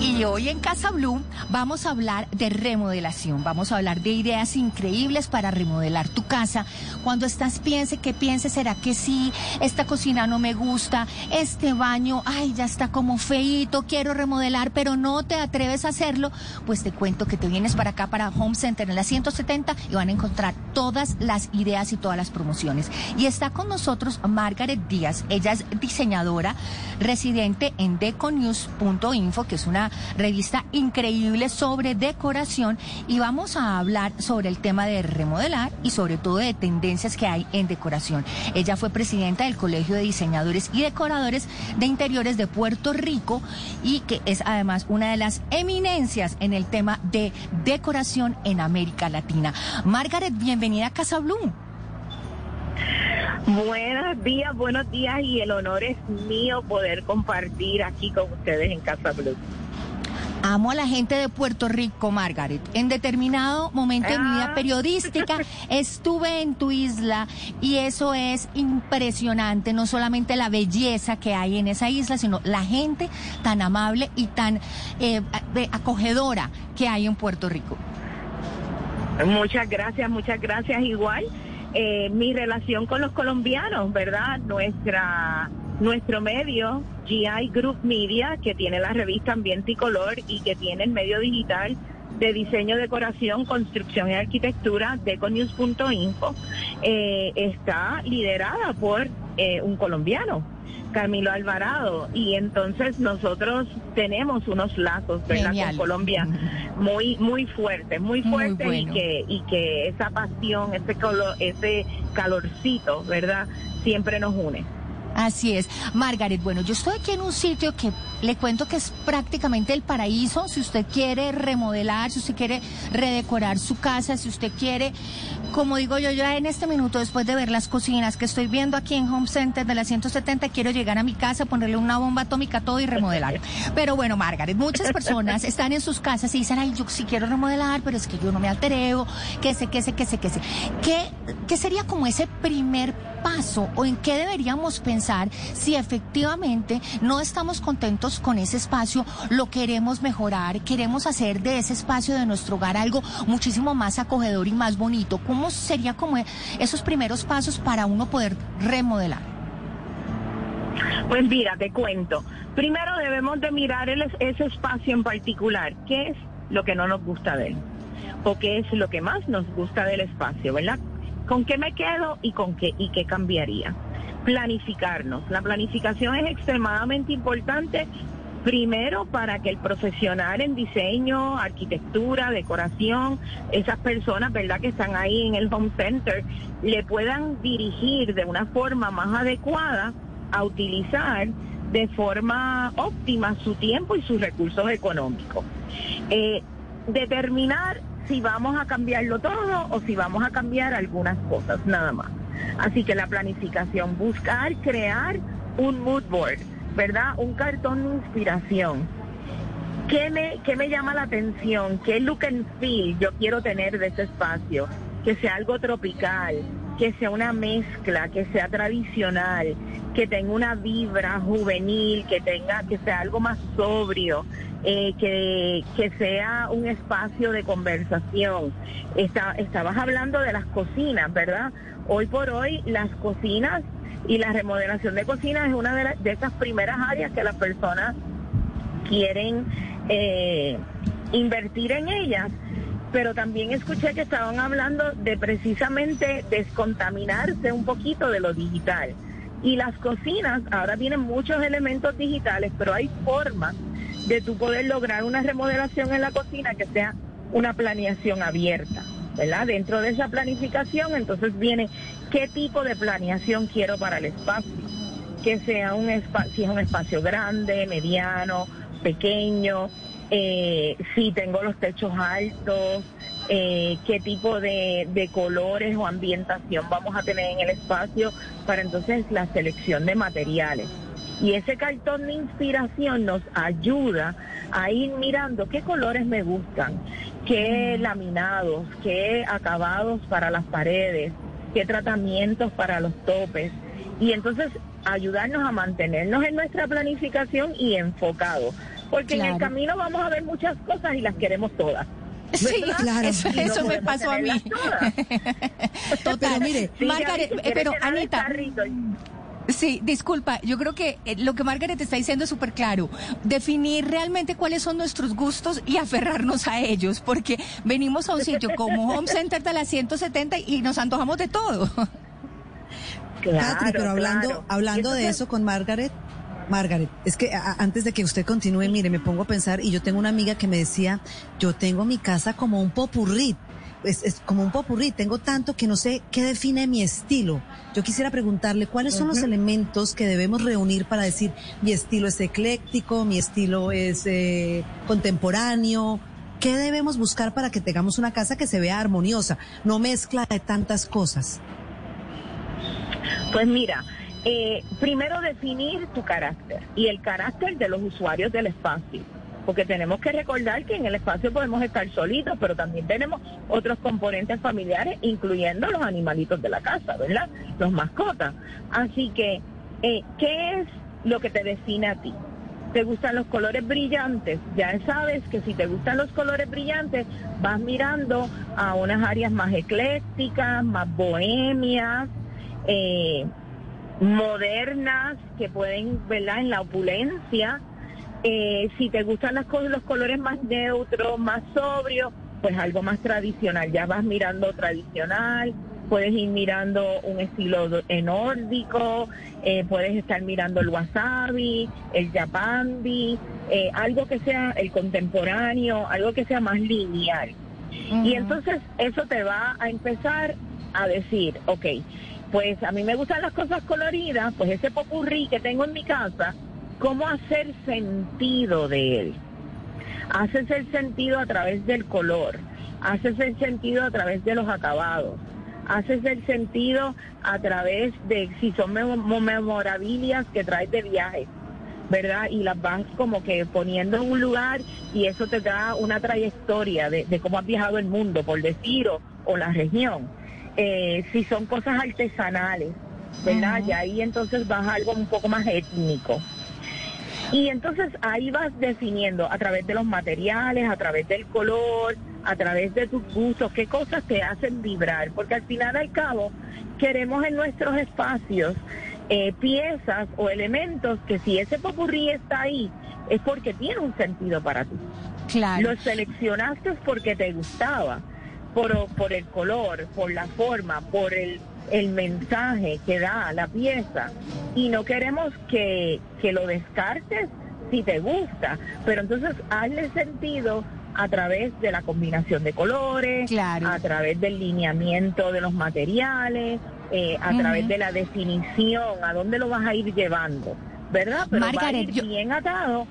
Y hoy en Casa Blue vamos a hablar de remodelación, vamos a hablar de ideas increíbles para remodelar tu casa. Cuando estás piense que piense, será que sí, esta cocina no me gusta, este baño, ay, ya está como feito, quiero remodelar, pero no te atreves a hacerlo, pues te cuento que te vienes para acá para Home Center en la 170 y van a encontrar todas las ideas y todas las promociones. Y está con nosotros Margaret Díaz, ella es diseñadora residente en deconews.info, que es una revista increíble sobre decoración y vamos a hablar sobre el tema de remodelar y sobre todo de tendencias que hay en decoración. Ella fue presidenta del Colegio de Diseñadores y Decoradores de Interiores de Puerto Rico y que es además una de las eminencias en el tema de decoración en América Latina. Margaret, bienvenida a Casa Blue. Buenos días, buenos días y el honor es mío poder compartir aquí con ustedes en Casa Blue. Amo a la gente de Puerto Rico, Margaret. En determinado momento de mi vida Ah. periodística estuve en tu isla y eso es impresionante, no solamente la belleza que hay en esa isla, sino la gente tan amable y tan eh, acogedora que hay en Puerto Rico. Muchas gracias, muchas gracias. Igual, eh, mi relación con los colombianos, ¿verdad? Nuestra, nuestro medio, GI Group Media, que tiene la revista Ambiente y Color y que tiene el medio digital de diseño, decoración, construcción y arquitectura, deconews.info, eh, está liderada por eh, un colombiano, Camilo Alvarado. Y entonces nosotros tenemos unos lazos, ¿verdad? Con Colombia muy muy fuerte, muy Muy fuerte bueno. y que y que esa pasión, ese color, ese calorcito, ¿verdad? Siempre nos une. Así es. Margaret, bueno, yo estoy aquí en un sitio que le cuento que es prácticamente el paraíso. Si usted quiere remodelar, si usted quiere redecorar su casa, si usted quiere, como digo yo, ya en este minuto, después de ver las cocinas que estoy viendo aquí en Home Center de la 170, quiero llegar a mi casa, ponerle una bomba atómica a todo y remodelar. Pero bueno, Margaret, muchas personas están en sus casas y dicen, ay, yo sí quiero remodelar, pero es que yo no me altereo, que sé, que sé, que sé, que sé. ¿Qué, qué sería como ese primer paso o en qué deberíamos pensar si efectivamente no estamos contentos con ese espacio, lo queremos mejorar, queremos hacer de ese espacio de nuestro hogar algo muchísimo más acogedor y más bonito? ¿Cómo sería como esos primeros pasos para uno poder remodelar? Pues mira, te cuento. Primero debemos de mirar el- ese espacio en particular. ¿Qué es lo que no nos gusta de él? ¿O qué es lo que más nos gusta del espacio, verdad? ¿Con qué me quedo y con qué y qué cambiaría? Planificarnos. La planificación es extremadamente importante. Primero, para que el profesional en diseño, arquitectura, decoración, esas personas, ¿verdad?, que están ahí en el home center, le puedan dirigir de una forma más adecuada a utilizar de forma óptima su tiempo y sus recursos económicos. Eh, determinar si vamos a cambiarlo todo o si vamos a cambiar algunas cosas, nada más. Así que la planificación, buscar crear un mood board, ¿verdad? Un cartón de inspiración. ¿Qué me, ¿Qué me llama la atención? ¿Qué look and feel yo quiero tener de ese espacio? Que sea algo tropical, que sea una mezcla, que sea tradicional, que tenga una vibra juvenil, que tenga, que sea algo más sobrio, eh, que, que sea un espacio de conversación. Estabas hablando de las cocinas, ¿verdad? Hoy por hoy las cocinas y la remodelación de cocinas es una de esas primeras áreas que las personas quieren eh, invertir en ellas, pero también escuché que estaban hablando de precisamente descontaminarse un poquito de lo digital. Y las cocinas, ahora tienen muchos elementos digitales, pero hay formas de tú poder lograr una remodelación en la cocina que sea una planeación abierta, ¿verdad? Dentro de esa planificación, entonces viene qué tipo de planeación quiero para el espacio que sea un espacio, si es un espacio grande, mediano, pequeño, eh, si tengo los techos altos, eh, qué tipo de, de colores o ambientación vamos a tener en el espacio para entonces la selección de materiales. Y ese cartón de inspiración nos ayuda a ir mirando qué colores me gustan, qué laminados, qué acabados para las paredes, qué tratamientos para los topes. Y entonces ayudarnos a mantenernos en nuestra planificación y enfocados. Porque en el camino vamos a ver muchas cosas y las queremos todas. Sí, claro. Eso, me pasó a mí. Total. Pero mire, Margaret, eh, pero Anita. Sí, disculpa, yo creo que eh, lo que Margaret está diciendo es súper claro. Definir realmente cuáles son nuestros gustos y aferrarnos a ellos, porque venimos a un sitio como Home Center de la 170 y nos antojamos de todo. Claro, pero hablando, hablando de eso con Margaret, Margaret, es que antes de que usted continúe, mire, me pongo a pensar y yo tengo una amiga que me decía, yo tengo mi casa como un popurrí, es, como un popurrí, tengo tanto que no sé qué define mi estilo. Yo quisiera preguntarle cuáles son los elementos que debemos reunir para decir mi estilo es ecléctico, mi estilo es eh, contemporáneo. ¿Qué debemos buscar para que tengamos una casa que se vea armoniosa, no mezcla de tantas cosas? Pues mira, eh, primero definir tu carácter y el carácter de los usuarios del espacio. Porque tenemos que recordar que en el espacio podemos estar solitos, pero también tenemos otros componentes familiares, incluyendo los animalitos de la casa, ¿verdad? Los mascotas. Así que, eh, ¿qué es lo que te define a ti? ¿Te gustan los colores brillantes? Ya sabes que si te gustan los colores brillantes, vas mirando a unas áreas más eclécticas, más bohemias, eh, modernas que pueden, ¿verdad? En la opulencia. Eh, si te gustan las cosas, los colores más neutros, más sobrios, pues algo más tradicional. Ya vas mirando tradicional, puedes ir mirando un estilo nórdico, eh, puedes estar mirando el wasabi, el yapandi, eh, algo que sea el contemporáneo, algo que sea más lineal. Y entonces eso te va a empezar a decir, ok, pues a mí me gustan las cosas coloridas, pues ese popurrí que tengo en mi casa, ¿cómo hacer sentido de él? Haces el sentido a través del color, haces el sentido a través de los acabados, haces el sentido a través de si son memorabilias que traes de viaje, ¿verdad? Y las vas como que poniendo en un lugar y eso te da una trayectoria de, cómo has viajado el mundo, por decir, o la región. Eh, si son cosas artesanales, ¿verdad? Y ahí entonces vas a algo un poco más étnico. Y entonces ahí vas definiendo a través de los materiales, a través del color, a través de tus gustos, qué cosas te hacen vibrar, porque al final al cabo queremos en nuestros espacios eh, piezas o elementos que si ese popurrí está ahí es porque tiene un sentido para ti. Claro. Lo seleccionaste porque te gustaba por, por el color, por la forma, por el, el mensaje que da la pieza. Y no queremos que, que lo descartes si te gusta, pero entonces hazle sentido a través de la combinación de colores, a través del lineamiento de los materiales, eh, a través de la definición, a dónde lo vas a ir llevando, ¿verdad? Pero va a ir bien atado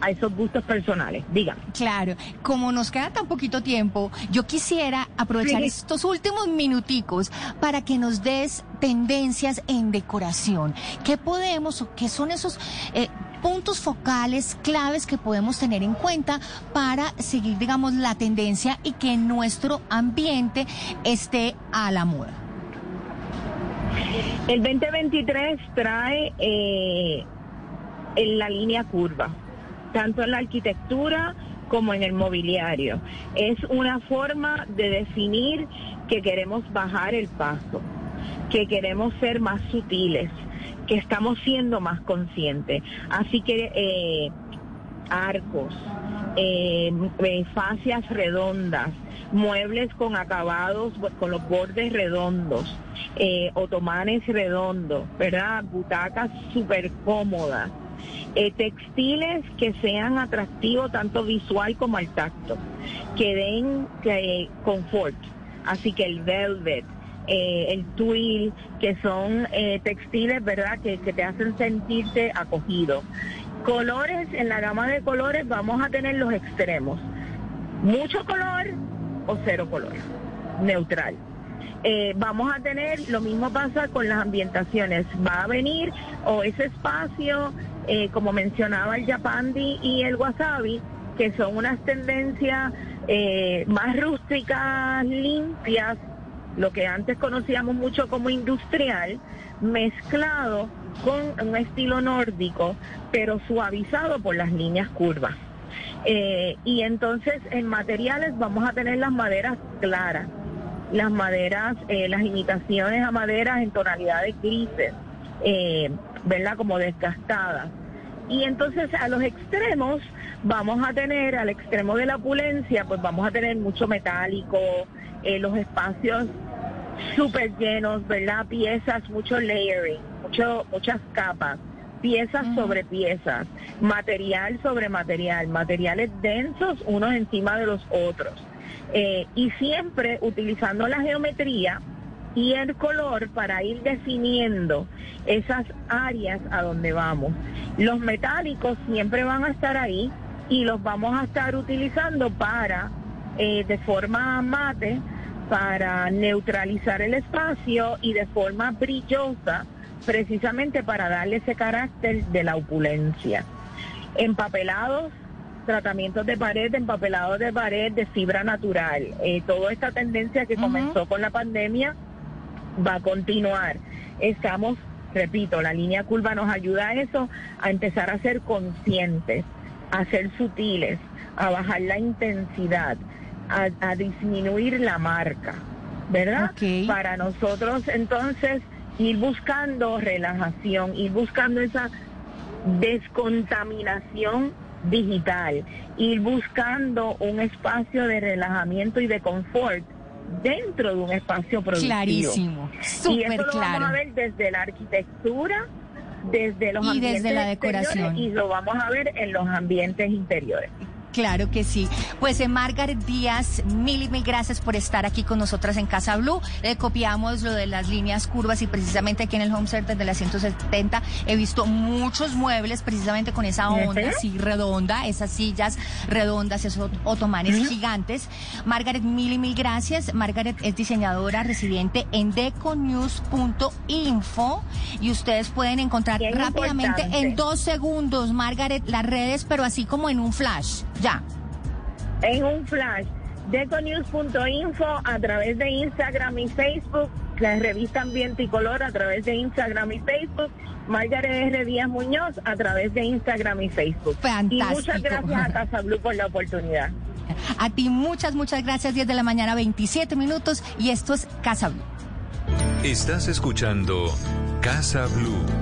a esos gustos personales. Diga. Claro, como nos queda tan poquito tiempo, yo quisiera aprovechar estos últimos minuticos para que nos des tendencias en decoración. ¿Qué podemos o qué son esos eh, puntos focales, claves que podemos tener en cuenta para seguir, digamos, la tendencia y que nuestro ambiente esté a la moda? El 2023 trae eh, en la línea curva tanto en la arquitectura como en el mobiliario. Es una forma de definir que queremos bajar el paso, que queremos ser más sutiles, que estamos siendo más conscientes. Así que eh, arcos, eh, eh, fascias redondas, muebles con acabados, con los bordes redondos, otomanes redondos, ¿verdad? Butacas súper cómodas. Eh, textiles que sean atractivos tanto visual como al tacto, que den confort. Así que el velvet, eh, el twill, que son eh, textiles, ¿verdad?, que, que te hacen sentirte acogido. Colores, en la gama de colores vamos a tener los extremos. Mucho color o cero color, neutral. Eh, vamos a tener, lo mismo pasa con las ambientaciones, va a venir o ese espacio, eh, como mencionaba el Yapandi y el Wasabi, que son unas tendencias eh, más rústicas, limpias, lo que antes conocíamos mucho como industrial, mezclado con un estilo nórdico, pero suavizado por las líneas curvas. Eh, y entonces en materiales vamos a tener las maderas claras, las maderas, las imitaciones a maderas en tonalidades grises, ¿verdad? Como desgastadas. Y entonces a los extremos vamos a tener, al extremo de la opulencia, pues vamos a tener mucho metálico, eh, los espacios súper llenos, ¿verdad? Piezas, mucho layering, mucho, muchas capas, piezas sobre piezas, material sobre material, materiales densos unos encima de los otros. Eh, y siempre utilizando la geometría y el color para ir definiendo esas áreas a donde vamos. Los metálicos siempre van a estar ahí y los vamos a estar utilizando para, eh, de forma mate, para neutralizar el espacio y de forma brillosa, precisamente para darle ese carácter de la opulencia. Empapelados, tratamientos de pared, empapelados de pared de fibra natural. Eh, toda esta tendencia que comenzó con la pandemia va a continuar. Estamos, repito, la línea curva nos ayuda a eso, a empezar a ser conscientes, a ser sutiles, a bajar la intensidad, a, disminuir la marca, ¿verdad? Para nosotros entonces ir buscando relajación, ir buscando esa descontaminación digital, ir buscando un espacio de relajamiento y de confort dentro de un espacio productivo. Clarísimo, y eso lo vamos a ver desde la arquitectura, desde los y desde la decoración y lo vamos a ver en los ambientes interiores. Claro que sí. Pues eh, Margaret Díaz, mil y mil gracias por estar aquí con nosotras en Casa Blue. Le copiamos lo de las líneas curvas y precisamente aquí en el Home Center de la 170 he visto muchos muebles precisamente con esa onda así redonda, esas sillas redondas, esos otomanes gigantes. Margaret, mil y mil gracias. Margaret es diseñadora residente en deconews.info y ustedes pueden encontrar rápidamente en dos segundos, Margaret, las redes, pero así como en un flash. Ya. En un flash. Deconews.info a través de Instagram y Facebook. La revista Ambiente y Color a través de Instagram y Facebook. Margaret R. Díaz Muñoz a través de Instagram y Facebook. Fantástico. Y muchas gracias a Casa Blue por la oportunidad. A ti muchas, muchas gracias. 10 de la mañana, 27 minutos. Y esto es Casa Blue. Estás escuchando Casa Blue.